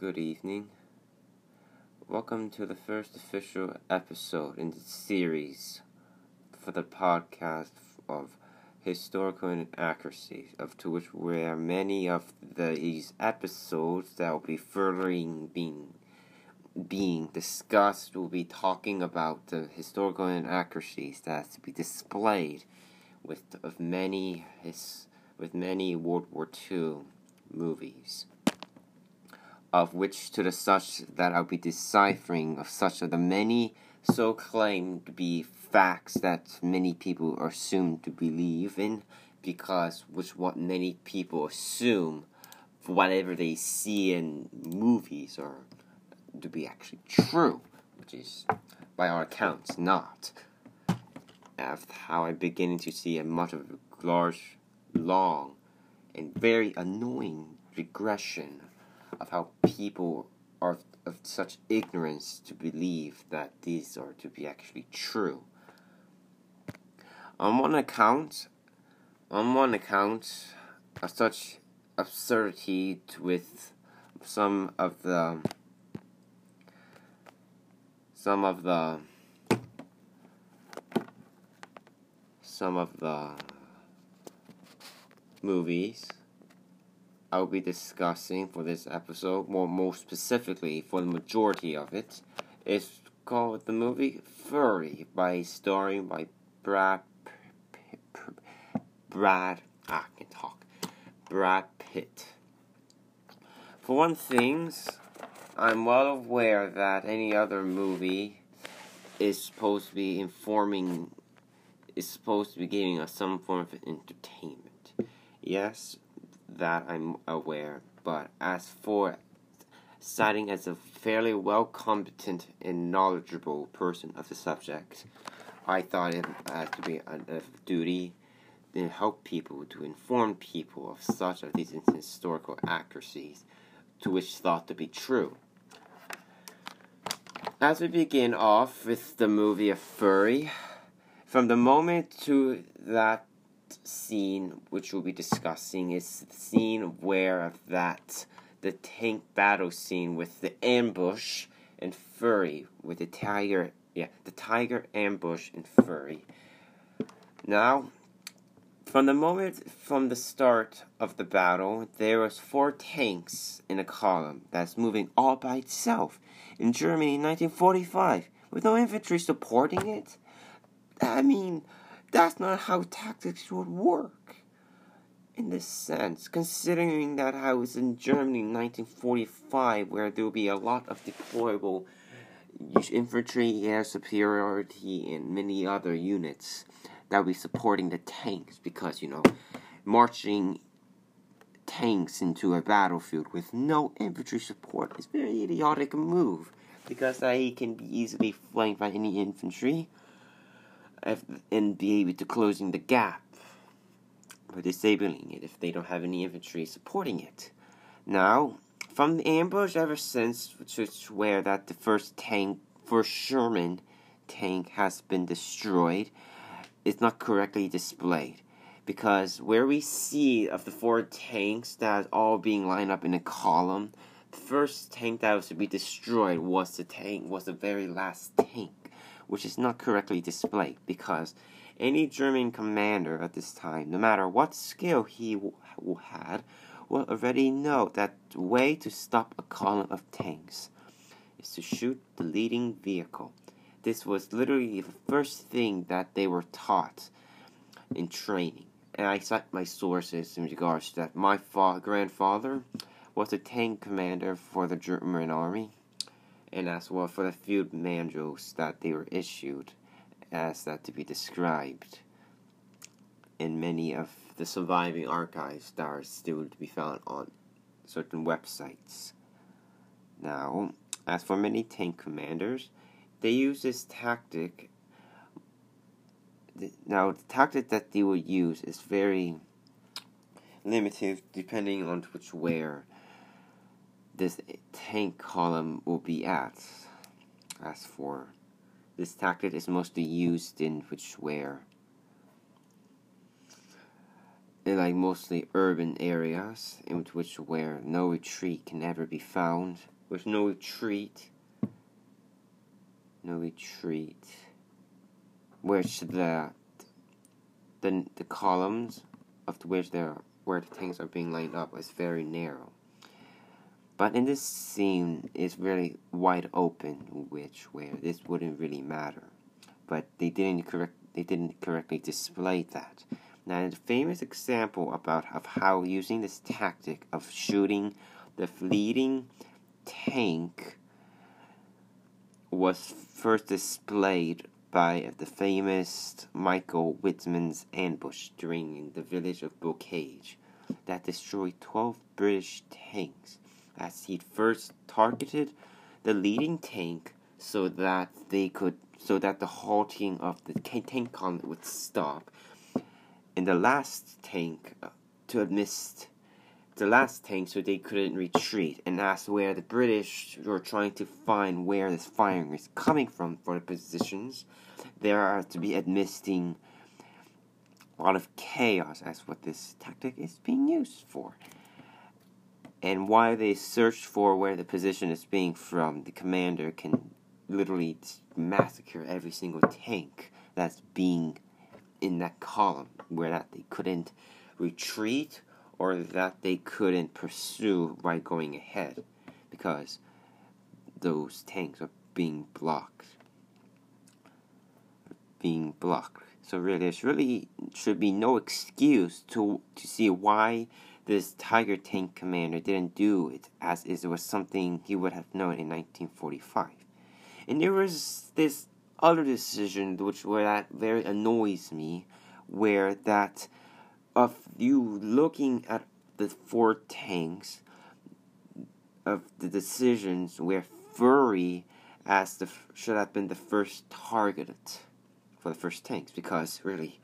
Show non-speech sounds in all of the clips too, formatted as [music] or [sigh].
Good evening. Welcome to the first official episode in the series for the podcast of historical inaccuracies, of to which where many of these episodes that will be further being being discussed will be talking about the historical inaccuracies that has to be displayed with of many his with many World War II movies of which to the such that I'll be deciphering of such of the many so claimed to be facts that many people are assumed to believe in because which what many people assume whatever they see in movies are to be actually true, which is by our accounts not. After how I'm beginning to see a much of a large, long, and very annoying regression of how people are of such ignorance to believe that these are to be actually true. On one account, on one account, of such absurdity with some of the some of the some of the movies I will be discussing for this episode, more more specifically for the majority of it, is called the movie Fury by starring by Brad Brad ah, I can talk Brad Pitt. For one thing, I'm well aware that any other movie is supposed to be informing is supposed to be giving us some form of entertainment. Yes, that I'm aware, but as for citing as a fairly well competent and knowledgeable person of the subject, I thought it had to be a, a duty to help people, to inform people of such of these historical accuracies to which thought to be true. As we begin off with the movie of Fury, from the moment to that scene which we'll be discussing is the scene where that the tank battle scene with the ambush and Fury with the tiger yeah the tiger ambush and Fury. Now from the moment from the start of the battle, there was four tanks in a column that's moving all by itself in Germany in 1945 with no infantry supporting it. I mean, that's not how tactics would work. In this sense, considering that I was in Germany in 1945, where there will be a lot of deployable infantry, air superiority, and many other units that will be supporting the tanks, because, you know, marching tanks into a battlefield with no infantry support is a very idiotic move, because they can be easily flanked by any infantry able to closing the gap by disabling it if they don't have any infantry supporting it. Now, from the ambush ever since, which is where that the first tank, first Sherman tank has been destroyed, is not correctly displayed. Because where we see of the four tanks that all being lined up in a column, the first tank that was to be destroyed was the tank was the very last tank which is not correctly displayed because any German commander at this time, no matter what skill he had, will already know that the way to stop a column of tanks is to shoot the leading vehicle. This was literally the first thing that they were taught in training. And I cite my sources in regards to that. My fa- grandfather was a tank commander for the German army and as well for the field manuals that they were issued as that to be described in many of the surviving archives that are still to be found on certain websites. Now, as for many tank commanders, they use this tactic. Now, the tactic that they will use is very limited depending on which where this tank column will be at. As for this tactic is mostly used in which where in like mostly urban areas in which where no retreat can ever be found. With no retreat, no retreat, which the the the columns of which there where the tanks are being lined up is very narrow. But in this scene, it's really wide open, which where this wouldn't really matter. But they didn't correct they didn't correctly display that. Now, a famous example about of how using this tactic of shooting the fleeting tank was first displayed by the famous Michael Wittmann's ambush during the village of Bocage that destroyed 12 British tanks as he first targeted the leading tank so that they could so that the halting of the tank column would stop. In the last tank uh, to amidst the last tank so they couldn't retreat. And that's where the British were trying to find where this firing is coming from for the positions. There are to be admitting a lot of chaos as what this tactic is being used for and why they search for where the position is being from the commander can literally massacre every single tank that's being in that column where that they couldn't retreat or that they couldn't pursue by going ahead because those tanks are being blocked. Being blocked. So really there's really should be no excuse to to see why this tiger tank commander didn't do it as it was something he would have known in 1945 and there was this other decision which where that very annoys me, where that of you looking at the four tanks of the decisions where Fury as the should have been the first targeted for the first tanks. Because really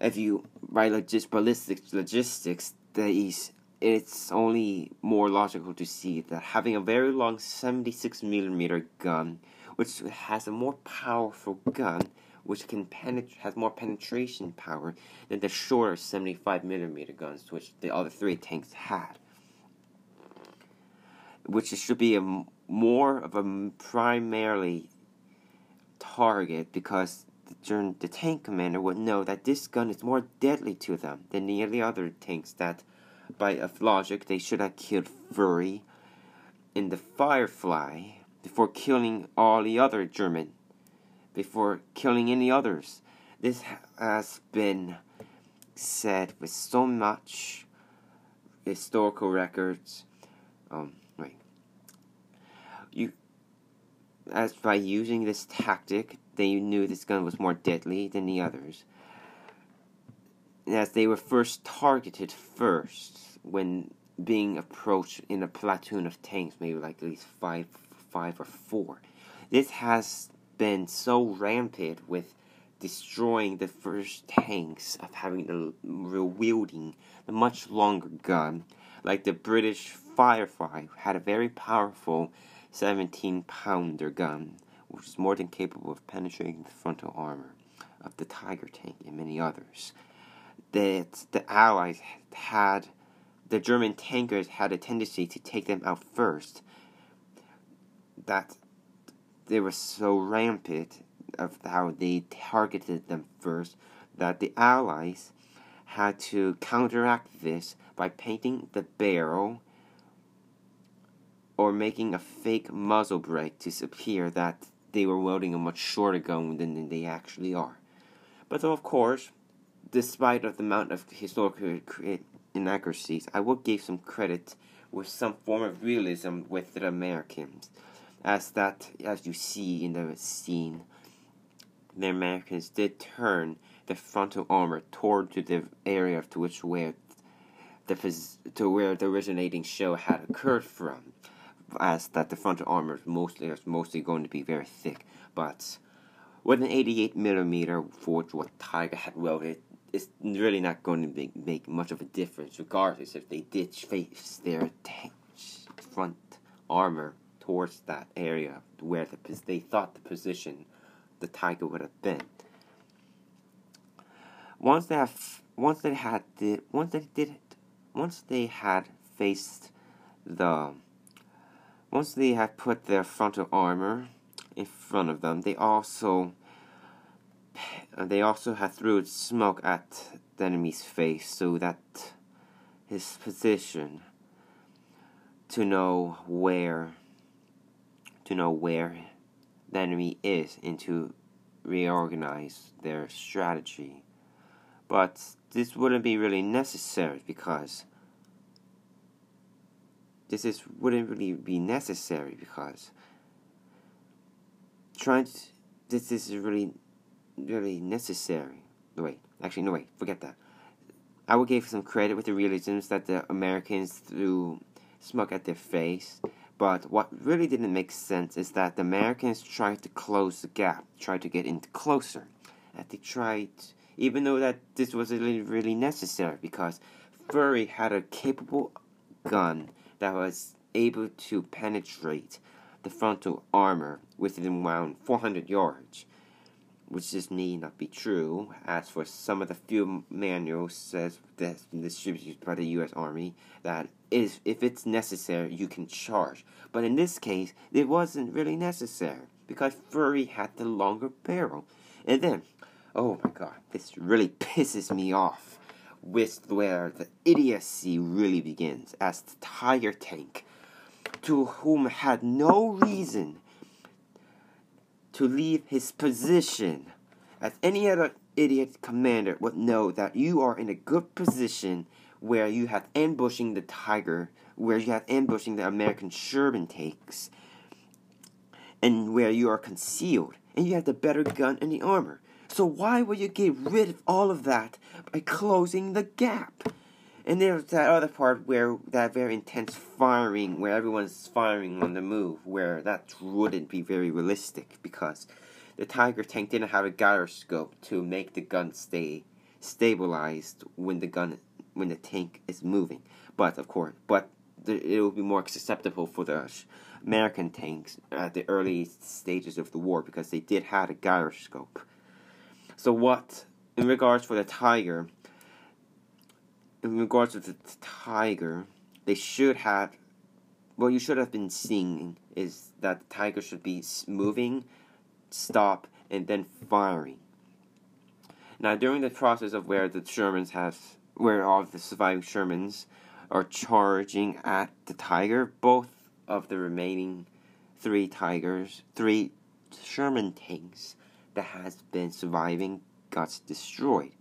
if you by logis- ballistics logistics these it's only more logical to see that having a very long 76 millimeter gun which has a more powerful gun, which can penetrate has more penetration power than the shorter 75 millimeter guns, which the other three tanks had. Which should be a more of a primarily target because the, the tank commander would know that this gun is more deadly to them than the other tanks that, by logic, they should have killed Fury in the Firefly before killing all the other German, before killing any others. This has been said with so much historical records. Um, right. You, as by using this tactic, they knew this gun was more deadly than the others. As they were first targeted first when being approached in a platoon of tanks, maybe like at least five five or four. This has been so rampant with destroying the first tanks of having the wielding the much longer gun, like the British Firefly had a very powerful 17 pounder gun, which is more than capable of penetrating the frontal armor of the Tiger tank and many others. That the Allies had, the German tankers had a tendency to take them out first that they were so rampant of how they targeted them first that the Allies had to counteract this by painting the barrel or making a fake muzzle brake to appear that they were wielding a much shorter gun than they actually are. But of course, despite of the amount of historical inaccuracies, I will give some credit with some form of realism with the Americans as that as you see in the scene the Americans did turn the frontal armor toward to the area to which where the to where the originating show had occurred from as that the frontal armor is mostly is mostly going to be very thick but with an 88 millimeter forge what Tiger had welded it's really not going to make, make much of a difference regardless if they did face their front armor towards that area where the, they thought the position the tiger would have been. Once they have once they had did once they did once they had faced the once they have put their frontal armor in front of them, they also they also had threw smoke at the enemy's face so that his position to know where to know where the enemy is and to reorganize their strategy. But this wouldn't be really necessary because this is wouldn't really be necessary because trying to, this is really really necessary. No wait, actually no wait, forget that. I would give some credit with the realisms that the Americans threw smoke at their face, but what really didn't make sense is that the Americans tried to close the gap, tried to get in closer. That they tried, even though that this wasn't really, necessary, because Fury had a capable gun that was able to penetrate the frontal armor within around 400 yards, which just need not be true. As for some of the few manuals says that's distributed by the U.S. Army that is if it's necessary you can charge, but in this case it wasn't really necessary because Fury had the longer barrel, and then, oh my God, this really [laughs] pisses me off with where the idiocy really begins as the Tiger tank, to whom had no reason to leave his position, as any other idiot commander would know that you are in a good position where you have ambushing the Tiger, where you have ambushing the American Sherman tanks, and where you are concealed, and you have the better gun and the armor. So why would you get rid of all of that by closing the gap? And there's that other part where that very intense firing, where everyone's firing on the move, where that wouldn't be very realistic because the Tiger tank didn't have a gyroscope to make the gun stay stabilized when the gun when the tank is moving. But of course, but the, it will be more acceptable for the American tanks at the early stages of the war because they did have a gyroscope. So what, in regards for the Tiger, in regards to the Tiger, they should have, what you should have been seeing is that the Tiger should be moving, stop, and then firing. Now, during the process of where the Shermans have, where all the surviving Shermans are charging at the Tiger, both of the remaining three Tigers, three Sherman tanks that has been surviving got destroyed,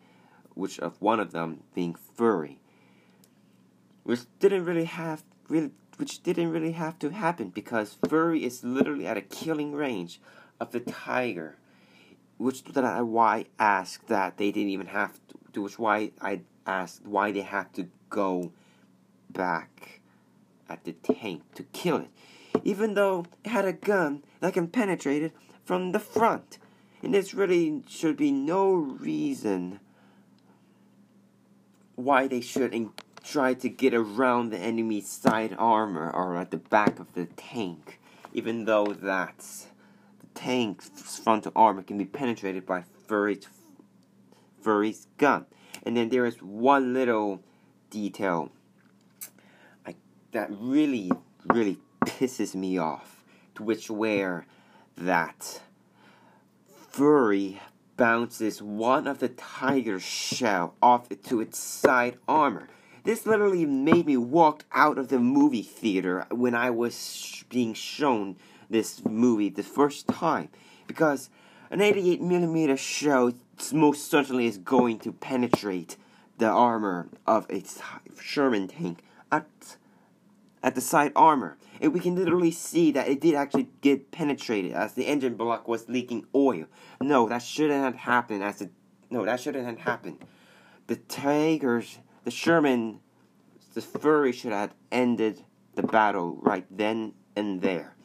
which of one of them being Fury, which didn't really have really which didn't really have to happen because Fury is literally at a killing range of the Tiger, which that I why asked that they didn't even have to, do, which why I asked why they had to go back at the tank to kill it, even though it had a gun that can penetrate it from the front. And this really should be no reason why they should in- try to get around the enemy's side armor or at the back of the tank, even though that the tank's frontal armor can be penetrated by Fury's, Fury's gun. And then there is one little detail I, that really, really pisses me off, to which where that Fury bounces one of the tiger's shell off to its side armor. This literally made me walk out of the movie theater when I was being shown this movie the first time because an 88 millimeter shell most certainly is going to penetrate the armor of a Sherman tank at at the side armor. And we can literally see that it did actually get penetrated as the engine block was leaking oil. No, that shouldn't have happened as it no, that shouldn't have happened. The Tigers the Sherman the Fury should have ended the battle right then and there.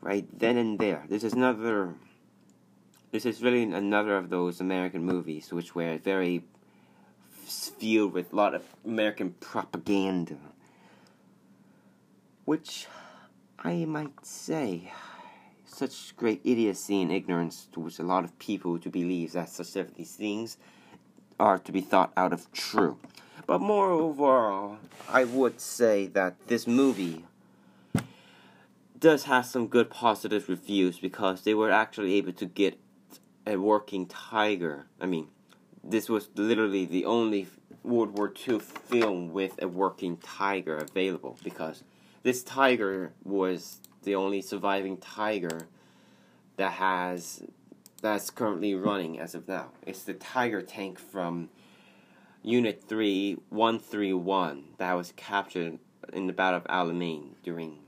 Right then and there. This is another this is really another of those American movies which were very filled with a lot of American propaganda which I might say such great idiocy and ignorance to which a lot of people to believe that such of these things are to be thought out of true. But more overall, I would say that this movie does have some good positive reviews because they were actually able to get a working tiger. I mean, this was literally the only World War II film with a working tiger available because this tiger was the only surviving tiger that has that's currently running as of now. It's the Tiger tank from Unit 3 131 that was captured in the Battle of Alamein during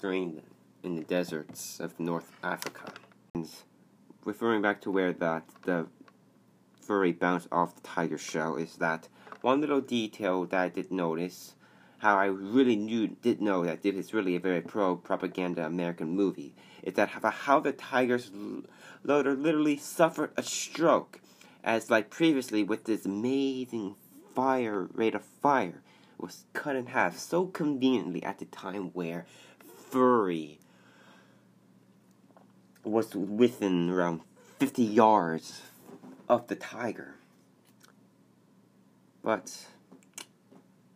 during the, in the deserts of North Africa. And referring back to where that the Fury bounced off the tiger shell is that one little detail that I did notice how I really knew did know that this is really a very pro propaganda American movie is that how the tiger's loader literally suffered a stroke as like previously with this amazing fire rate of fire was cut in half so conveniently at the time where Fury was within around 50 yards of the tiger. But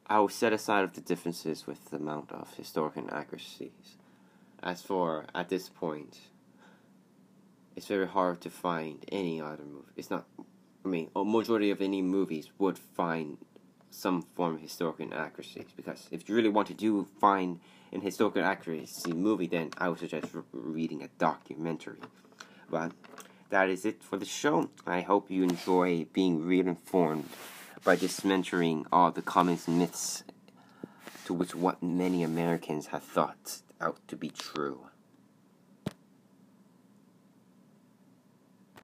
I will set aside of the differences with the amount of historic inaccuracies. As for at this point, it's very hard to find any other movie. It's not. I mean, a majority of any movies would find some form of historical inaccuracies because if you really want to do find an historical accuracy movie, then I would suggest re- reading a documentary. But that is it for the show. I hope you enjoy being real informed by just mentoring all the common myths to which what many Americans have thought out to be true.